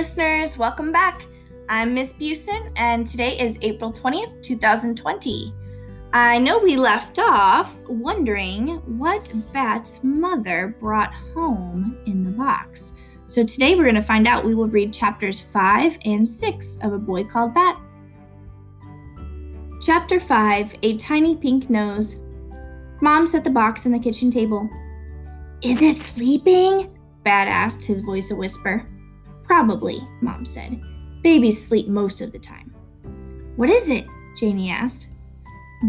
listeners. Welcome back. I'm Miss Busen, and today is April 20th, 2020. I know we left off wondering what Bat's mother brought home in the box. So today we're going to find out. We will read chapters 5 and 6 of A Boy Called Bat. Chapter 5 A Tiny Pink Nose. Mom set the box on the kitchen table. Is it sleeping? Bat asked, his voice a whisper. Probably, Mom said. Babies sleep most of the time. What is it? Janie asked.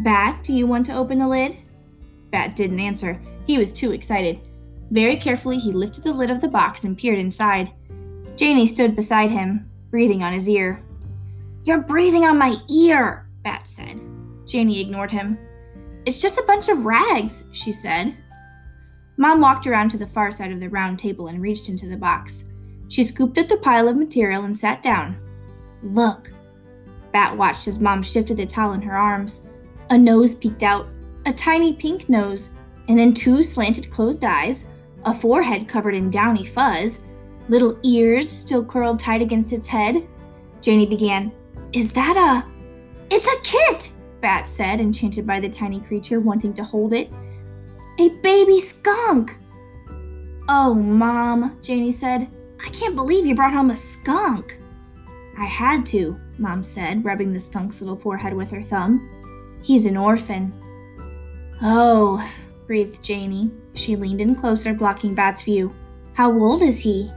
Bat, do you want to open the lid? Bat didn't answer. He was too excited. Very carefully, he lifted the lid of the box and peered inside. Janie stood beside him, breathing on his ear. You're breathing on my ear, Bat said. Janie ignored him. It's just a bunch of rags, she said. Mom walked around to the far side of the round table and reached into the box. She scooped up the pile of material and sat down. Look. Bat watched as Mom shifted the towel in her arms. A nose peeked out, a tiny pink nose, and then two slanted closed eyes, a forehead covered in downy fuzz, little ears still curled tight against its head. Janie began, Is that a. It's a kit! Bat said, enchanted by the tiny creature, wanting to hold it. A baby skunk! Oh, Mom, Janie said. I can't believe you brought home a skunk. I had to, Mom said, rubbing the skunk's little forehead with her thumb. He's an orphan. Oh, breathed Janie. She leaned in closer, blocking Bat's view. How old is he?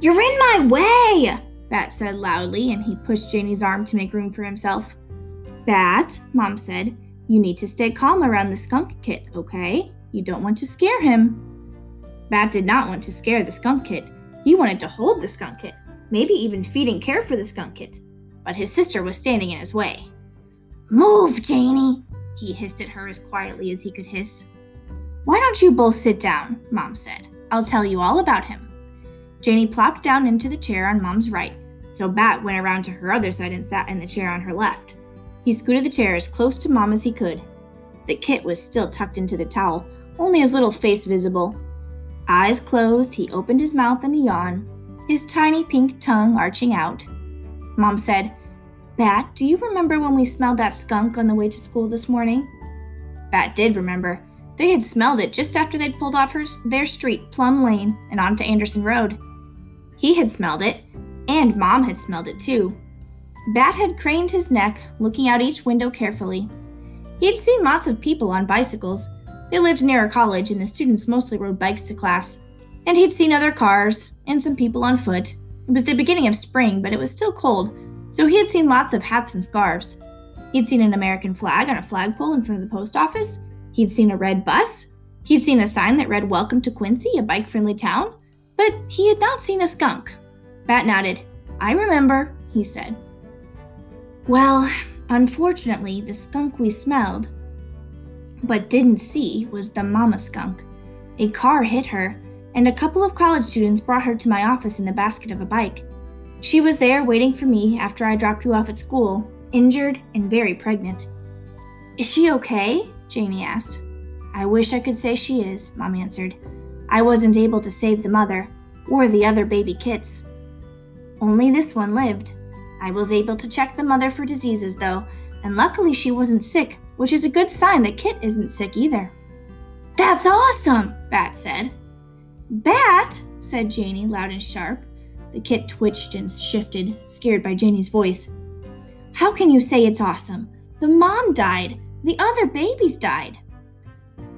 You're in my way, Bat said loudly, and he pushed Janie's arm to make room for himself. Bat, Mom said, you need to stay calm around the skunk kit, okay? You don't want to scare him. Bat did not want to scare the skunk kit. He wanted to hold the skunk kit, maybe even feed and care for the skunk kit. But his sister was standing in his way. Move, Janie, he hissed at her as quietly as he could hiss. Why don't you both sit down? Mom said. I'll tell you all about him. Janie plopped down into the chair on Mom's right, so Bat went around to her other side and sat in the chair on her left. He scooted the chair as close to Mom as he could. The kit was still tucked into the towel, only his little face visible, Eyes closed, he opened his mouth in a yawn, his tiny pink tongue arching out. Mom said, Bat, do you remember when we smelled that skunk on the way to school this morning? Bat did remember. They had smelled it just after they'd pulled off her, their street, Plum Lane, and onto Anderson Road. He had smelled it, and Mom had smelled it too. Bat had craned his neck, looking out each window carefully. He had seen lots of people on bicycles, they lived near a college, and the students mostly rode bikes to class. And he'd seen other cars and some people on foot. It was the beginning of spring, but it was still cold, so he had seen lots of hats and scarves. He'd seen an American flag on a flagpole in front of the post office. He'd seen a red bus. He'd seen a sign that read Welcome to Quincy, a bike friendly town. But he had not seen a skunk. Bat nodded. I remember, he said. Well, unfortunately, the skunk we smelled but didn't see was the mama skunk. A car hit her, and a couple of college students brought her to my office in the basket of a bike. She was there waiting for me after I dropped you off at school, injured and very pregnant. Is she okay? Janie asked. I wish I could say she is, Mom answered. I wasn't able to save the mother, or the other baby kits. Only this one lived. I was able to check the mother for diseases, though, and luckily she wasn't sick, which is a good sign that Kit isn't sick either. That's awesome, Bat said. Bat, said Janie loud and sharp. The kit twitched and shifted, scared by Janie's voice. How can you say it's awesome? The mom died. The other babies died.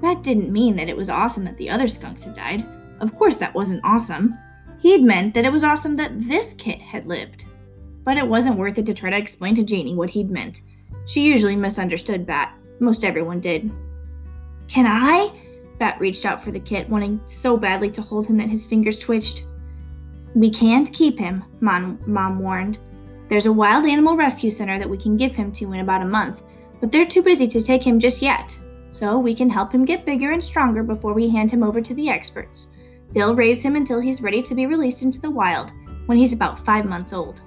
Bat didn't mean that it was awesome that the other skunks had died. Of course, that wasn't awesome. He'd meant that it was awesome that this kit had lived. But it wasn't worth it to try to explain to Janie what he'd meant. She usually misunderstood Bat. Most everyone did. Can I? Bat reached out for the kit, wanting so badly to hold him that his fingers twitched. We can't keep him, Mom, Mom warned. There's a wild animal rescue center that we can give him to in about a month, but they're too busy to take him just yet. So we can help him get bigger and stronger before we hand him over to the experts. They'll raise him until he's ready to be released into the wild when he's about five months old.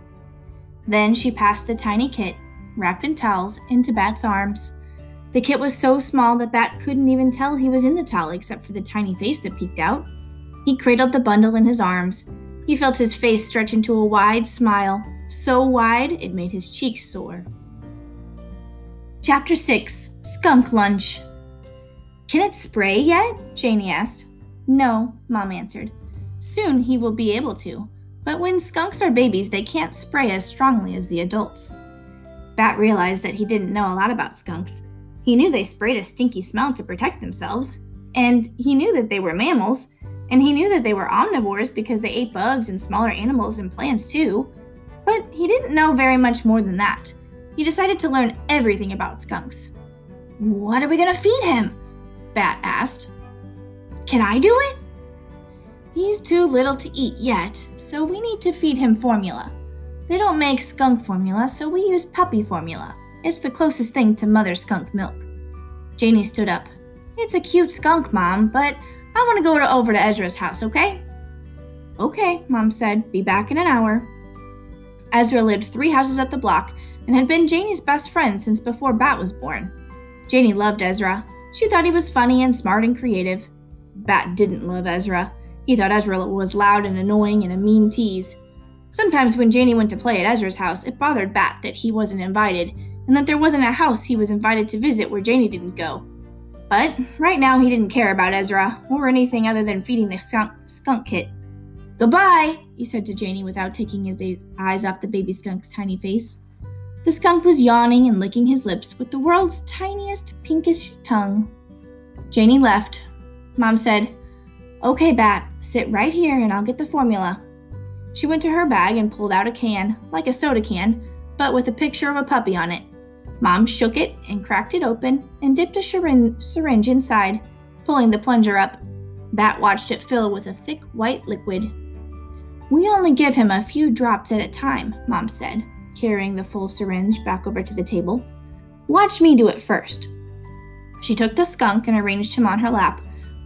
Then she passed the tiny kit wrapped in towels, into Bat's arms. The kit was so small that Bat couldn't even tell he was in the towel except for the tiny face that peeked out. He cradled the bundle in his arms, He felt his face stretch into a wide smile, so wide it made his cheeks sore. Chapter 6 Skunk Lunch Can it spray yet? Janie asked. No, Mom answered. Soon he will be able to, but when skunks are babies, they can't spray as strongly as the adults. Bat realized that he didn't know a lot about skunks. He knew they sprayed a stinky smell to protect themselves, and he knew that they were mammals, and he knew that they were omnivores because they ate bugs and smaller animals and plants too. But he didn't know very much more than that. He decided to learn everything about skunks. What are we going to feed him? Bat asked. Can I do it? He's too little to eat yet, so we need to feed him formula. They don't make skunk formula, so we use puppy formula. It's the closest thing to mother skunk milk. Janie stood up. It's a cute skunk, Mom, but I want to go over to Ezra's house, okay? Okay, Mom said. Be back in an hour. Ezra lived three houses up the block and had been Janie's best friend since before Bat was born. Janie loved Ezra. She thought he was funny and smart and creative. Bat didn't love Ezra. He thought Ezra was loud and annoying and a mean tease. Sometimes when Janie went to play at Ezra's house, it bothered Bat that he wasn't invited and that there wasn't a house he was invited to visit where Janie didn't go. But right now he didn't care about Ezra or anything other than feeding the skunk, skunk kit. Goodbye, he said to Janie without taking his eyes off the baby skunk's tiny face. The skunk was yawning and licking his lips with the world's tiniest pinkish tongue. Janie left. Mom said, Okay, Bat, sit right here and I'll get the formula. She went to her bag and pulled out a can, like a soda can, but with a picture of a puppy on it. Mom shook it and cracked it open and dipped a syringe inside, pulling the plunger up. Bat watched it fill with a thick white liquid. We only give him a few drops at a time, Mom said, carrying the full syringe back over to the table. Watch me do it first. She took the skunk and arranged him on her lap,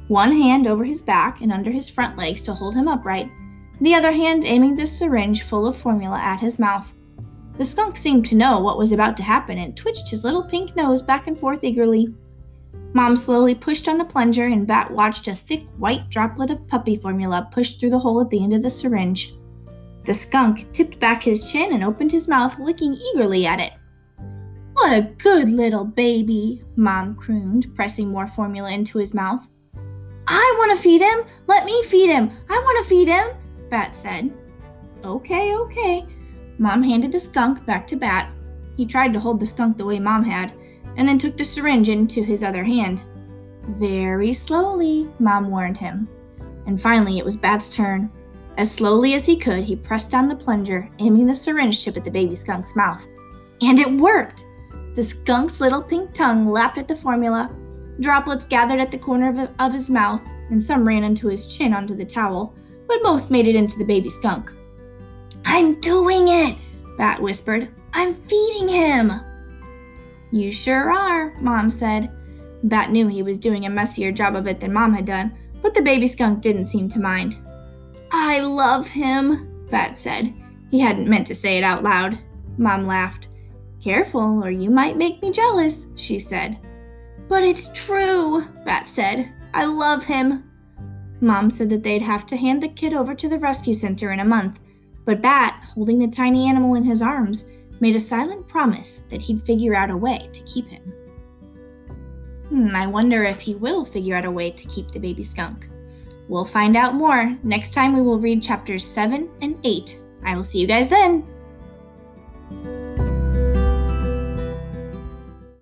one hand over his back and under his front legs to hold him upright, the other hand aiming the syringe full of formula at his mouth. The skunk seemed to know what was about to happen and twitched his little pink nose back and forth eagerly. Mom slowly pushed on the plunger, and Bat watched a thick white droplet of puppy formula push through the hole at the end of the syringe. The skunk tipped back his chin and opened his mouth, licking eagerly at it. What a good little baby, Mom crooned, pressing more formula into his mouth. I want to feed him! Let me feed him! I want to feed him! Bat said. Okay, okay, Mom handed the skunk back to Bat. He tried to hold the skunk the way Mom had, and then took the syringe into his other hand. Very slowly, Mom warned him. And finally, it was Bat's turn. As slowly as he could, he pressed down the plunger, aiming the syringe tip at the baby skunk's mouth. And it worked! The skunk's little pink tongue lapped at the formula. Droplets gathered at the corner of, his mouth, and some ran into his chin onto the towel, but most made it into the baby skunk. I'm doing it, Bat whispered. I'm feeding him. You sure are, Mom said. Bat knew he was doing a messier job of it than Mom had done, but the baby skunk didn't seem to mind. I love him, Bat said. He hadn't meant to say it out loud. Mom laughed. Careful, or you might make me jealous, she said. But it's true, Bat said. I love him. Mom said that they'd have to hand the kid over to the rescue center in a month but Bat, holding the tiny animal in his arms, made a silent promise that he'd figure out a way to keep him. Hmm, I wonder if he will figure out a way to keep the baby skunk. We'll find out more next time we will read chapters 7 and 8. I will see you guys then!